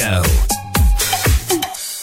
Radio.